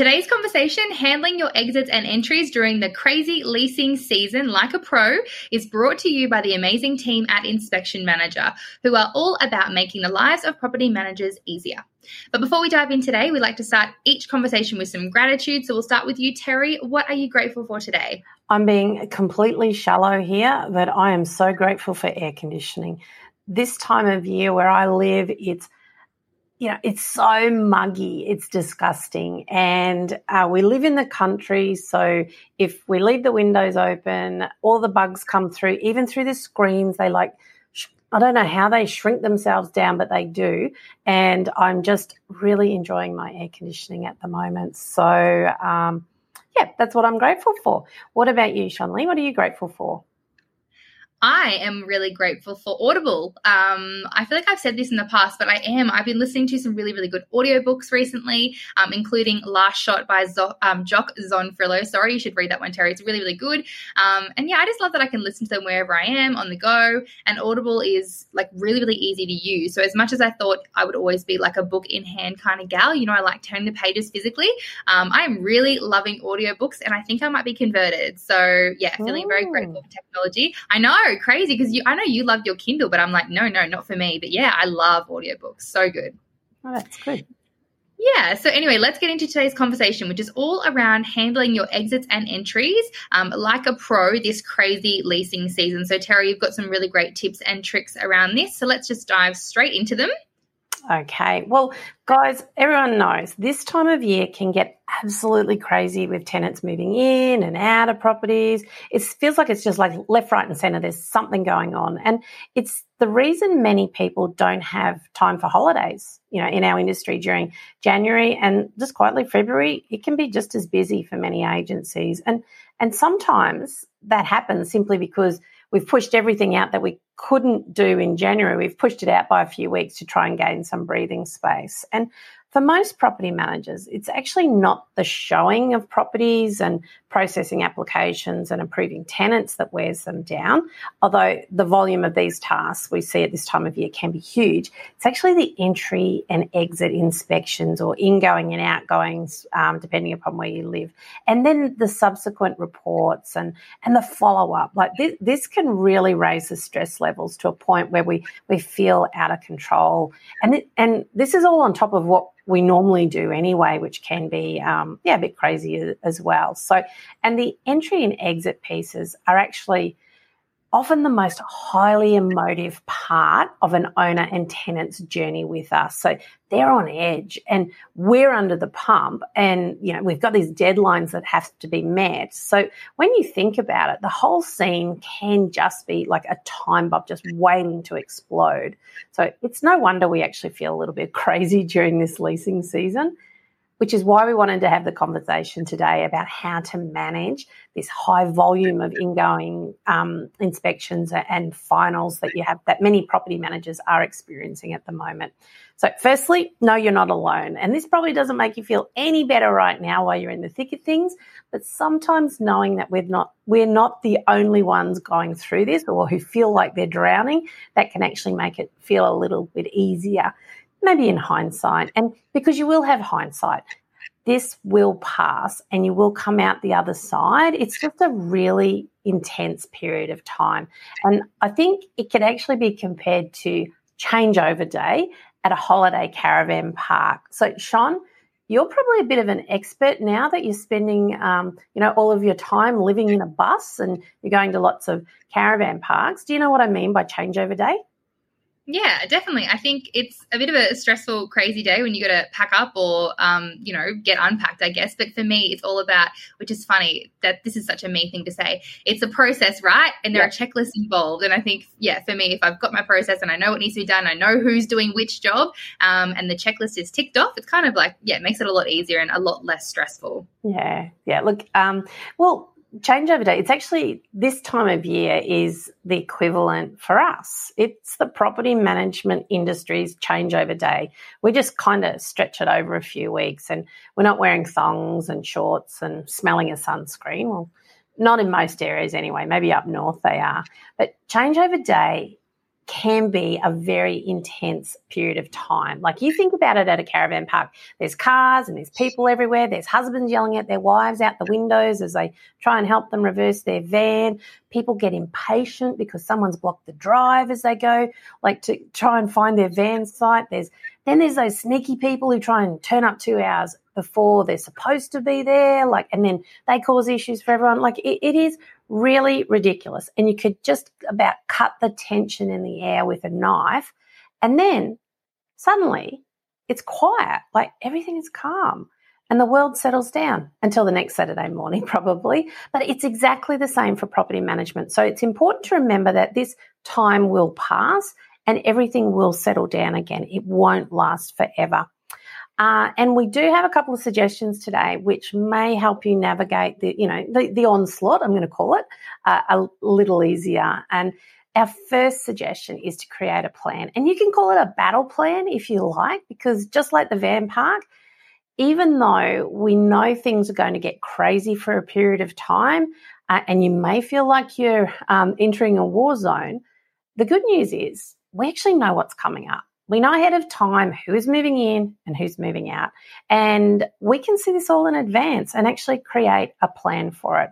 Today's conversation, handling your exits and entries during the crazy leasing season like a pro, is brought to you by the amazing team at Inspection Manager, who are all about making the lives of property managers easier. But before we dive in today, we like to start each conversation with some gratitude. So we'll start with you, Terri. What are you grateful for today? I'm being completely shallow here, but I am so grateful for air conditioning. This time of year where I live, it's you know, it's so muggy, it's disgusting. And uh, we live in the country, so if we leave the windows open, all the bugs come through, even through the screens. They like, I don't know how they shrink themselves down, but they do. And I'm just really enjoying my air conditioning at the moment. So, um, yeah, that's what I'm grateful for. What about you, Shanley? What are you grateful for? I am really grateful for Audible. Um, I feel like I've said this in the past, but I am. I've been listening to some really, really good audiobooks recently, um, including Last Shot by Zo- um, Jock Zonfrillo. Sorry, you should read that one, Terri. It's really, really good. Um, and yeah, I just love that I can listen to them wherever I am on the go. And Audible is like really, really easy to use. So as much as I thought I would always be like a book in hand kind of gal, you know, I like turning the pages physically. Um, I am really loving audiobooks and I think I might be converted. So yeah, feeling Ooh. very grateful for technology. I know crazy because you I know you love your Kindle, but I'm like, no, no, not for me. But yeah, I love audiobooks. So good. Oh, that's good. Yeah. So anyway, let's get into today's conversation, which is all around handling your exits and entries um, like a pro this crazy leasing season. So Terri, you've got some really great tips and tricks around this. So let's just dive straight into them. Okay. Well, guys, everyone knows this time of year can get absolutely crazy with tenants moving in and out of properties. It feels like it's just like left, right, and center. There's something going on. And it's the reason many people don't have time for holidays, you know, in our industry during January and just quietly February, it can be just as busy for many agencies. And and sometimes that happens simply because we've pushed everything out that we couldn't do in January. We've pushed it out by a few weeks to try and gain some breathing space. And for most property managers, it's actually not the showing of properties and processing applications and approving tenants that wears them down. Although the volume of these tasks we see at this time of year can be huge, it's actually the entry and exit inspections or ingoing and outgoings, um, depending upon where you live, and then the subsequent reports and and the follow up. Like this, this can really raise the stress levels to a point where we we feel out of control, and it, and this is all on top of what we normally do anyway, which can be, um, yeah, a bit crazy as well. So, and the entry and exit pieces are actually often the most highly emotive part of an owner and tenant's journey with us. So they're on edge and we're under the pump and you know we've got these deadlines that have to be met. So when you think about it, the whole scene can just be like a time bomb just waiting to explode. So it's no wonder we actually feel a little bit crazy during this leasing season which is why we wanted to have the conversation today about how to manage this high volume of ingoing um, inspections and finals that you have that many property managers are experiencing at the moment. So, firstly, no, you're not alone. And this probably doesn't make you feel any better right now while you're in the thick of things. But sometimes knowing that we're not we're not the only ones going through this or who feel like they're drowning, that can actually make it feel a little bit easier maybe in hindsight, and because you will have hindsight, this will pass and you will come out the other side. It's just a really intense period of time. And I think it could actually be compared to changeover day at a holiday caravan park. So, Sean, you're probably a bit of an expert now that you're spending, um, you know, all of your time living in a bus and you're going to lots of caravan parks. Do you know what I mean by changeover day? Yeah, definitely. I think it's a bit of a stressful, crazy day when you got to pack up or, um, you know, get unpacked, I guess. But for me, it's all about, which is funny that this is such a me thing to say. It's a process, right? And there yeah. are checklists involved. And I think, yeah, for me, if I've got my process and I know what needs to be done, I know who's doing which job, um, and the checklist is ticked off, it's kind of like, yeah, it makes it a lot easier and a lot less stressful. Yeah. Yeah. Look, um, well, changeover day, it's actually this time of year is the equivalent for us. It's the property management industry's changeover day. We just kind of stretch it over a few weeks and we're not wearing thongs and shorts and smelling a sunscreen. Well, not in most areas anyway, maybe up north they are. But changeover day can be a very intense period of time. Like you think about it at a caravan park, there's cars and there's people everywhere. There's husbands yelling at their wives out the windows as they try and help them reverse their van. People get impatient because someone's blocked the drive as they go, like to try and find their van site. There's then there's those sneaky people who try and turn up two hours before they're supposed to be there, like, and then they cause issues for everyone. Like it, it is really ridiculous. And you could just about cut the tension in the air with a knife. And then suddenly it's quiet, like everything is calm and the world settles down until the next Saturday morning, probably. But it's exactly the same for property management. So it's important to remember that this time will pass and everything will settle down again. It won't last forever. Uh, and we do have a couple of suggestions today, which may help you navigate the, you know, the, the onslaught. I'm going to call it uh, a little easier. And our first suggestion is to create a plan, and you can call it a battle plan if you like, because just like the van park, even though we know things are going to get crazy for a period of time, uh, and you may feel like you're um, entering a war zone, the good news is we actually know what's coming up. We know ahead of time who is moving in and who's moving out. And we can see this all in advance and actually create a plan for it.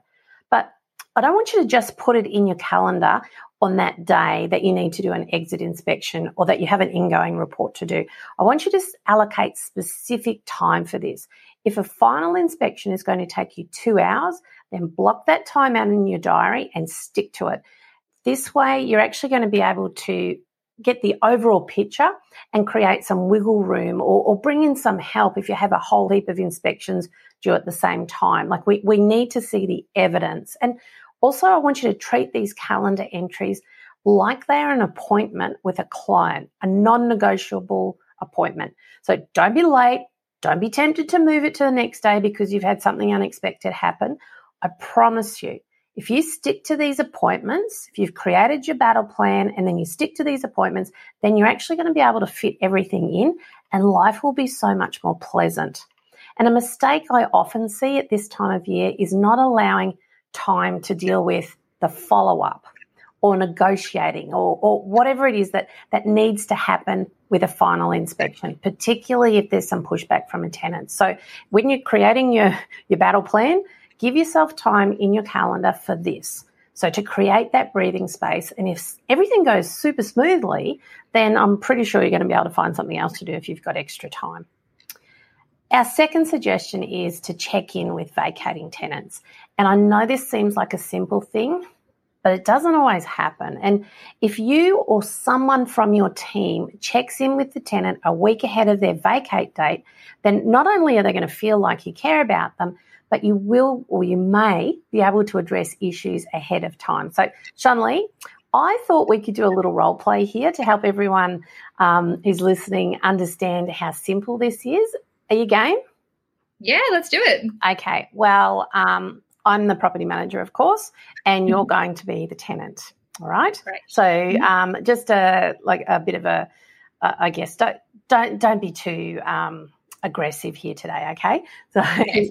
But I don't want you to just put it in your calendar on that day that you need to do an exit inspection or that you have an ingoing report to do. I want you to allocate specific time for this. If a final inspection is going to take you two hours, then block that time out in your diary and stick to it. This way, you're actually going to be able to get the overall picture and create some wiggle room or, or, bring in some help if you have a whole heap of inspections due at the same time. Like we, we need to see the evidence. And also, I want you to treat these calendar entries like they are an appointment with a client, a non negotiable appointment. So don't be late. Don't be tempted to move it to the next day because you've had something unexpected happen. I promise you, if you stick to these appointments, if you've created your battle plan and then you stick to these appointments, then you're actually going to be able to fit everything in and life will be so much more pleasant. And a mistake I often see at this time of year is not allowing time to deal with the follow up or negotiating or, or whatever it is that, that needs to happen with a final inspection, particularly if there's some pushback from a tenant. So when you're creating your, your battle plan, give yourself time in your calendar for this. So to create that breathing space, and if everything goes super smoothly, then I'm pretty sure you're going to be able to find something else to do if you've got extra time. Our second suggestion is to check in with vacating tenants. And I know this seems like a simple thing, but it doesn't always happen. And if you or someone from your team checks in with the tenant a week ahead of their vacate date, then not only are they going to feel like you care about them, but you will or you may be able to address issues ahead of time. So, Shanley, I thought we could do a little role play here to help everyone um, who's listening understand how simple this is. Are you game? Yeah, let's do it. Okay. Well, um, I'm the property manager, of course, and you're mm-hmm. going to be the tenant. All right. Great. So, mm-hmm. um, just a like a bit of a, uh, I guess don't don't don't be too um, aggressive here today, okay? So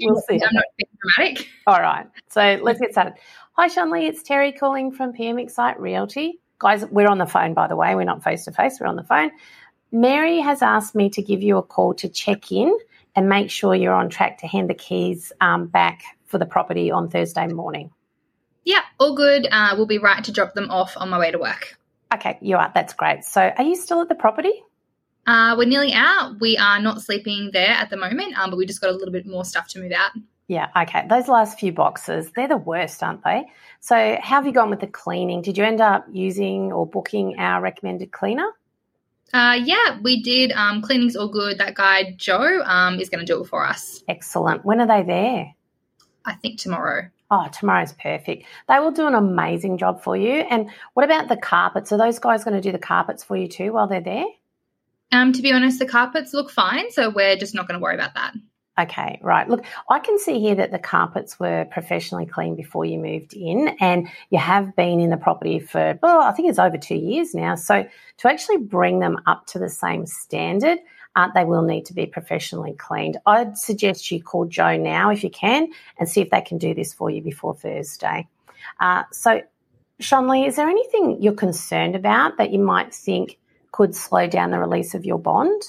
we'll see. I'm not being dramatic. All right. So let's get started. Hi, Shanley. It's Terri calling from PMXcite Realty. Guys, we're on the phone, by the way. We're not face to face, we're on the phone. Mary has asked me to give you a call to check in and make sure you're on track to hand the keys um, back for the property on Thursday morning. Yeah, all good. Uh, we'll be right to drop them off on my way to work. Okay, you are. That's great. So, are you still at the property? Uh, we're nearly out. We are not sleeping there at the moment, um, but we just got a little bit more stuff to move out. Yeah, okay. Those last few boxes, they're the worst, aren't they? So, how have you gone with the cleaning? Did you end up using or booking our recommended cleaner? Uh, yeah, we did. Um, cleaning's all good. That guy, Joe, um, is going to do it for us. Excellent. When are they there? I think tomorrow. Oh, tomorrow's perfect. They will do an amazing job for you. And what about the carpets? Are those guys going to do the carpets for you too while they're there? Um, to be honest, the carpets look fine, so we're just not going to worry about that. Okay, right. Look, I can see here that the carpets were professionally cleaned before you moved in, and you have been in the property for, well, I think it's over two years now. So to actually bring them up to the same standard, uh, they will need to be professionally cleaned. I'd suggest you call Joe now if you can and see if they can do this for you before Thursday. Uh, so Shanley, is there anything you're concerned about that you might think could slow down the release of your bond?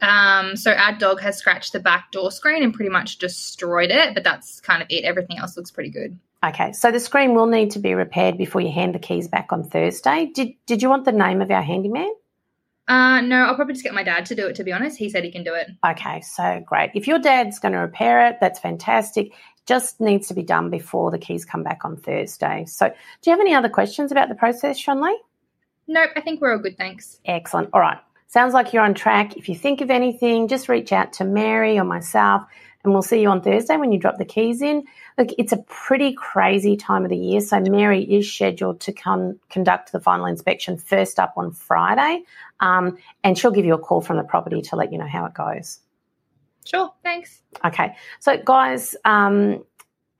Um, so our dog has scratched the back door screen and pretty much destroyed it, but that's kind of it. Everything else looks pretty good. Okay, so the screen will need to be repaired before you hand the keys back on Thursday. Did Did you want the name of our handyman? Uh, no, I'll probably just get my dad to do it. To be honest, he said he can do it. Okay, so great. If your dad's going to repair it, that's fantastic. Just needs to be done before the keys come back on Thursday. So, do you have any other questions about the process, Shanley? Nope, I think we're all good. Thanks. Excellent. All right. Sounds like you're on track. If you think of anything, just reach out to Mary or myself, and we'll see you on Thursday when you drop the keys in. Look, it's a pretty crazy time of the year, so Mary is scheduled to come conduct the final inspection first up on Friday, um, and she'll give you a call from the property to let you know how it goes. Sure, thanks. Okay, so guys, um,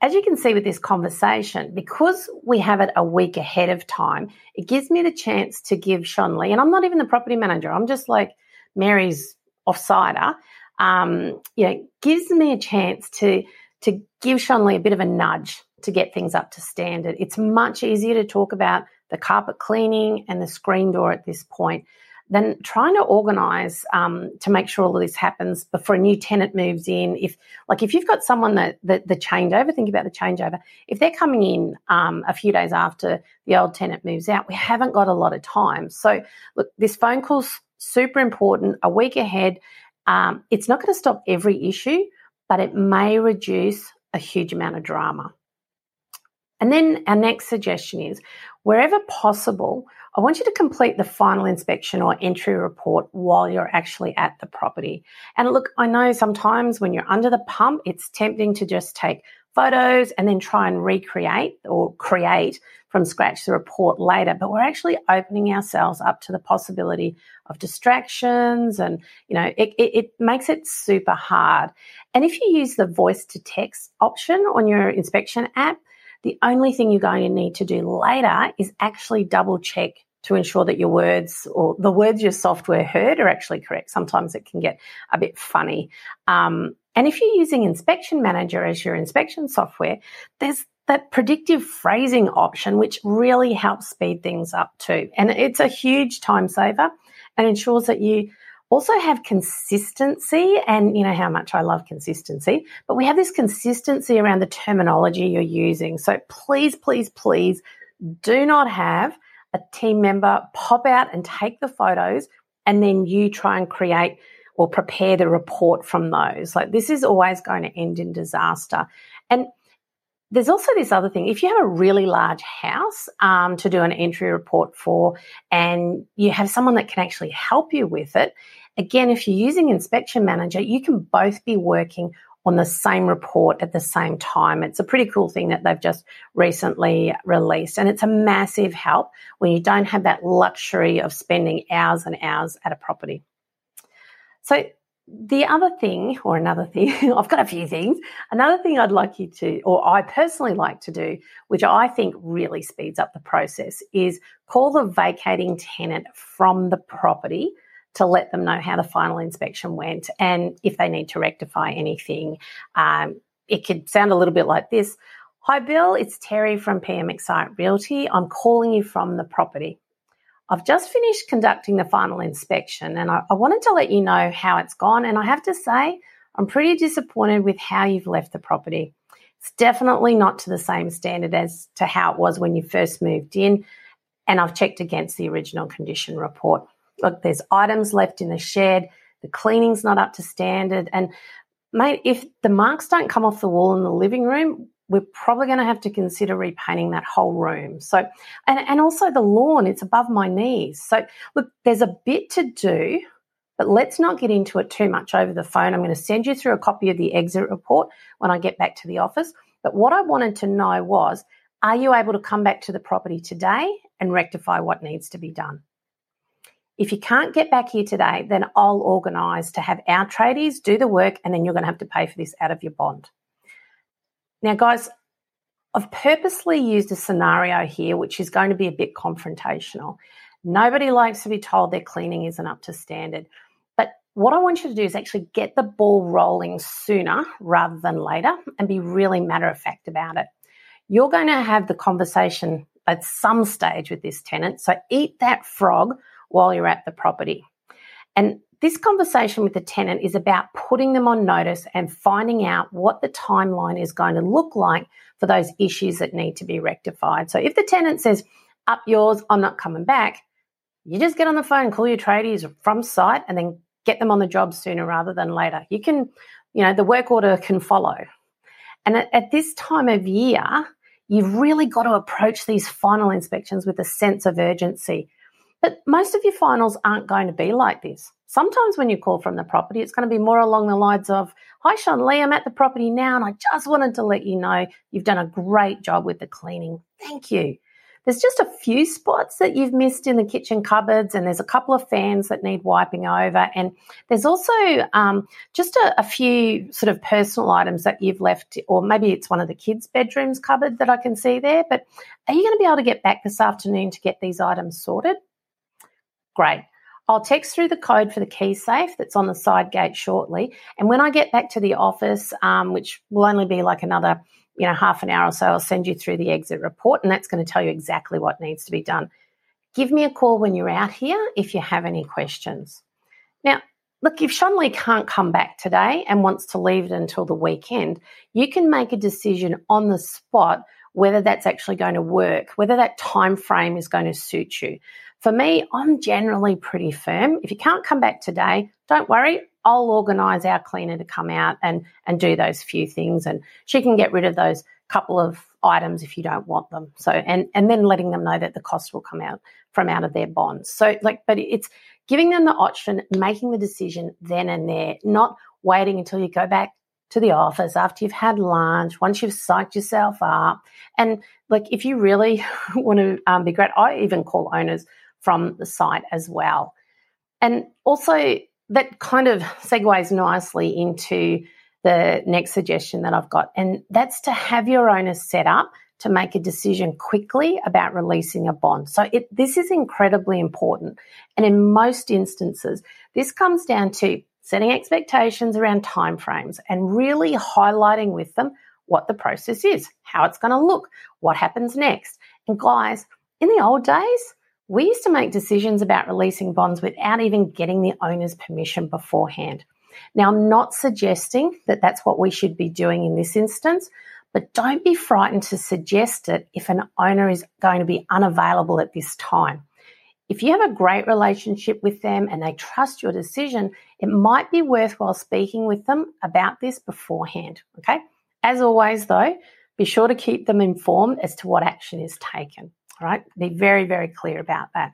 as you can see with this conversation, because we have it a week ahead of time, it gives me the chance to give Shanley, and I'm not even the property manager, I'm just like Mary's offsider, um, you know, gives me a chance to to give Shanley a bit of a nudge to get things up to standard. It's much easier to talk about the carpet cleaning and the screen door at this point then trying to organize um, to make sure all of this happens before a new tenant moves in. If like if you've got someone that, that the changeover, think about the changeover. If they're coming in um, a few days after the old tenant moves out, we haven't got a lot of time. So look, this phone call's super important. A week ahead, um, it's not going to stop every issue, but it may reduce a huge amount of drama. And then our next suggestion is wherever possible, I want you to complete the final inspection or entry report while you're actually at the property. And look, I know sometimes when you're under the pump, it's tempting to just take photos and then try and recreate or create from scratch the report later. But we're actually opening ourselves up to the possibility of distractions and, you know, it, it, it makes it super hard. And if you use the voice to text option on your inspection app, the only thing you're going to need to do later is actually double check to ensure that your words or the words your software heard are actually correct. Sometimes it can get a bit funny. Um, and if you're using Inspection Manager as your inspection software, there's that predictive phrasing option, which really helps speed things up too. And it's a huge time saver and ensures that you also have consistency and you know how much I love consistency, but we have this consistency around the terminology you're using. So please, please, please do not have a team member pop out and take the photos and then you try and create or prepare the report from those. Like this is always going to end in disaster. And there's also this other thing. If you have a really large house um, to do an entry report for, and you have someone that can actually help you with it, again, if you're using Inspection Manager, you can both be working on the same report at the same time. It's a pretty cool thing that they've just recently released. And it's a massive help when you don't have that luxury of spending hours and hours at a property. So, the other thing, or another thing, I've got a few things. Another thing I'd like you to, or I personally like to do, which I think really speeds up the process, is call the vacating tenant from the property to let them know how the final inspection went and if they need to rectify anything. Um, it could sound a little bit like this Hi, Bill, it's Terri from PMXcite Realty. I'm calling you from the property. I've just finished conducting the final inspection and I, I wanted to let you know how it's gone. And I have to say, I'm pretty disappointed with how you've left the property. It's definitely not to the same standard as to how it was when you first moved in. And I've checked against the original condition report look, there's items left in the shed, the cleaning's not up to standard. And mate, if the marks don't come off the wall in the living room, we're probably going to have to consider repainting that whole room. So, and, and also the lawn, it's above my knees. So, look, there's a bit to do, but let's not get into it too much over the phone. I'm going to send you through a copy of the exit report when I get back to the office. But what I wanted to know was are you able to come back to the property today and rectify what needs to be done? If you can't get back here today, then I'll organise to have our tradies do the work and then you're going to have to pay for this out of your bond. Now, guys, I've purposely used a scenario here which is going to be a bit confrontational. Nobody likes to be told their cleaning isn't up to standard. But what I want you to do is actually get the ball rolling sooner rather than later and be really matter of fact about it. You're going to have the conversation at some stage with this tenant. So eat that frog while you're at the property. And this conversation with the tenant is about putting them on notice and finding out what the timeline is going to look like for those issues that need to be rectified. So if the tenant says, up yours, I'm not coming back, you just get on the phone, call your tradies from site, and then get them on the job sooner rather than later. You can, you know, the work order can follow. And at, at this time of year, you've really got to approach these final inspections with a sense of urgency. But most of your finals aren't going to be like this. Sometimes when you call from the property, it's going to be more along the lines of, Hi, Shanley, I'm at the property now, and I just wanted to let you know you've done a great job with the cleaning. Thank you. There's just a few spots that you've missed in the kitchen cupboards, and there's a couple of fans that need wiping over. And there's also um, just a, a, few sort of personal items that you've left, or maybe it's one of the kids' bedrooms cupboard that I can see there. But are you going to be able to get back this afternoon to get these items sorted? Great. I'll text through the code for the key safe that's on the side gate shortly. And when I get back to the office, um, which will only be like another you know, half an hour or so, I'll send you through the exit report, and that's going to tell you exactly what needs to be done. Give me a call when you're out here if you have any questions. Now, look, if Shanley can't come back today and wants to leave it until the weekend, you can make a decision on the spot whether that's actually going to work, whether that time frame is going to suit you. For me, I'm generally pretty firm. If you can't come back today, don't worry. I'll organise our cleaner to come out and and do those few things, and she can get rid of those couple of items if you don't want them. So and and then letting them know that the cost will come out from out of their bonds. So like, but it's giving them the option, making the decision then and there, not waiting until you go back to the office after you've had lunch, once you've psyched yourself up. And like, if you really want to um, be great, I even call owners from the site as well. And also, that kind of segues nicely into the next suggestion that I've got, and that's to have your owner set up to make a decision quickly about releasing a bond. So it, this is incredibly important. And in most instances, this comes down to setting expectations around timeframes and really highlighting with them what the process is, how it's going to look, what happens next. And guys, in the old days, we used to make decisions about releasing bonds without even getting the owner's permission beforehand. Now, I'm not suggesting that that's what we should be doing in this instance, but don't be frightened to suggest it if an owner is going to be unavailable at this time. If you have a great relationship with them and they trust your decision, it might be worthwhile speaking with them about this beforehand. Okay. As always, though, be sure to keep them informed as to what action is taken. Right, be very, very clear about that.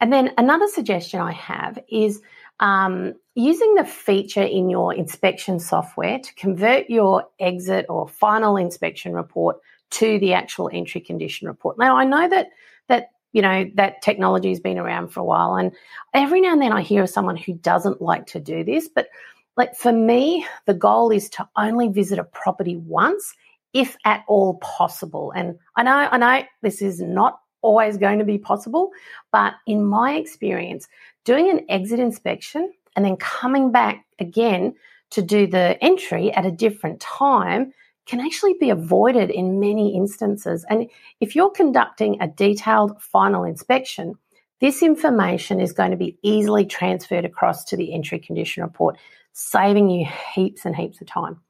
And then another suggestion I have is um, using the feature in your inspection software to convert your exit or final inspection report to the actual entry condition report. Now, I know that that you know that technology has been around for a while, and every now and then I hear of someone who doesn't like to do this. But like for me, the goal is to only visit a property once if at all possible. And I know, I know this is not always going to be possible, but in my experience, doing an exit inspection and then coming back again to do the entry at a different time can actually be avoided in many instances. And if you're conducting a detailed final inspection, this information is going to be easily transferred across to the entry condition report, saving you heaps and heaps of time.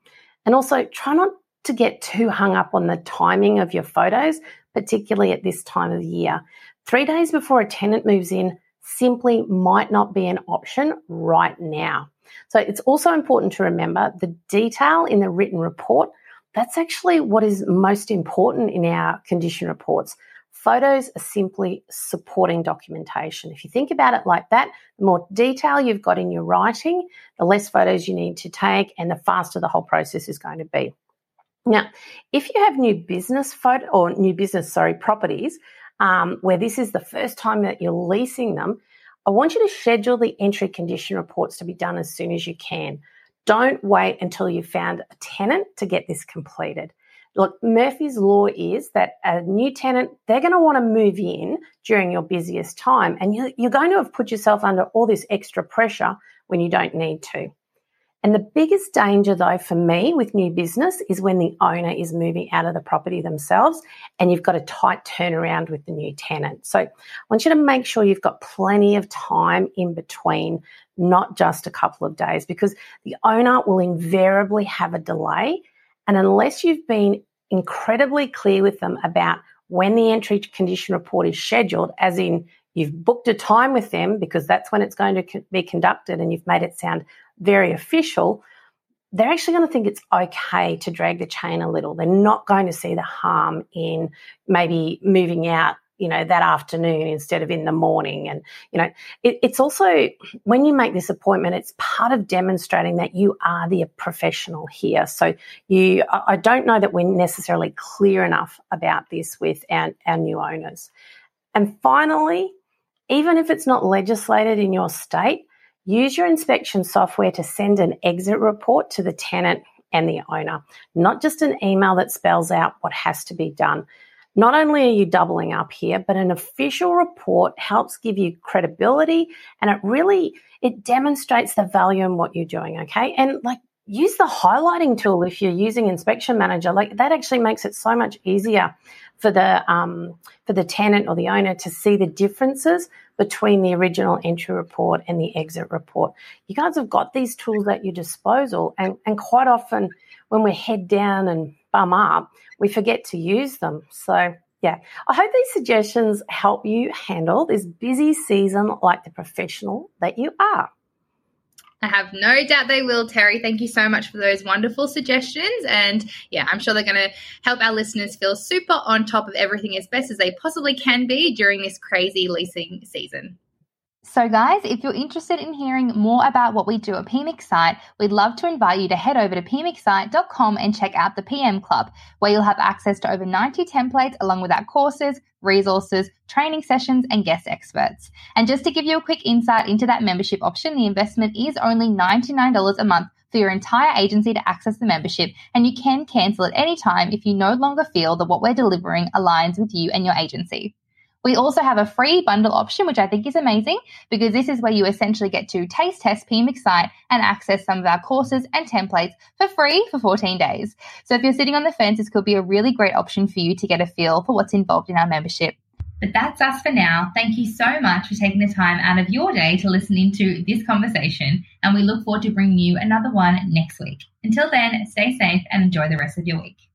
And also, try not to get too hung up on the timing of your photos, particularly at this time of the year. Three days before a tenant moves in simply might not be an option right now. So it's also important to remember the detail in the written report. That's actually what is most important in our condition reports. Photos are simply supporting documentation. If you think about it like that, the more detail you've got in your writing, the less photos you need to take, and the faster the whole process is going to be. Now, if you have new business photo or new business, sorry, properties um, where this is the first time that you're leasing them, I want you to schedule the entry condition reports to be done as soon as you can. Don't wait until you've found a tenant to get this completed. Look, Murphy's Law is that a new tenant, they're going to want to move in during your busiest time, and you're going to have put yourself under all this extra pressure when you don't need to. And the biggest danger, though, for me with new business is when the owner is moving out of the property themselves and you've got a tight turnaround with the new tenant. So I want you to make sure you've got plenty of time in between, not just a couple of days, because the owner will invariably have a delay. And unless you've been incredibly clear with them about when the entry condition report is scheduled, as in you've booked a time with them because that's when it's going to be conducted and you've made it sound very official, they're actually going to think it's okay to drag the chain a little. They're not going to see the harm in maybe moving out, you know, that afternoon instead of in the morning. And, you know, it, it's also when you make this appointment, it's part of demonstrating that you are the professional here. So you, I don't know that we're necessarily clear enough about this with our, our new owners. And finally, even if it's not legislated in your state, Use your inspection software to send an exit report to the tenant and the owner, not just an email that spells out what has to be done. Not only are you doubling up here, but an official report helps give you credibility and it really it demonstrates the value in what you're doing, okay? And like use the highlighting tool if you're using inspection manager like that actually makes it so much easier for the um, for the tenant or the owner to see the differences between the original entry report and the exit report. You guys have got these tools at your disposal, and, and quite often when we're head down and bum up, we forget to use them. So yeah, I hope these suggestions help you handle this busy season like the professional that you are. I have no doubt they will, Terri. Thank you so much for those wonderful suggestions. And yeah, I'm sure they're going to help our listeners feel super on top of everything as best as they possibly can be during this crazy leasing season. So, guys, if you're interested in hearing more about what we do at PMXcite, we'd love to invite you to head over to pmxcite.com and check out the PM Club, where you'll have access to over 90 templates along with our courses, resources, training sessions, and guest experts. And just to give you a quick insight into that membership option, the investment is only $99 a month for your entire agency to access the membership, and you can cancel at any time if you no longer feel that what we're delivering aligns with you and your agency. We also have a free bundle option, which I think is amazing because this is where you essentially get to taste test PMXcite and access some of our courses and templates for free for 14 days. So if you're sitting on the fence, this could be a really great option for you to get a feel for what's involved in our membership. But that's us for now. Thank you so much for taking the time out of your day to listen into this conversation, and we look forward to bringing you another one next week. Until then, stay safe and enjoy the rest of your week.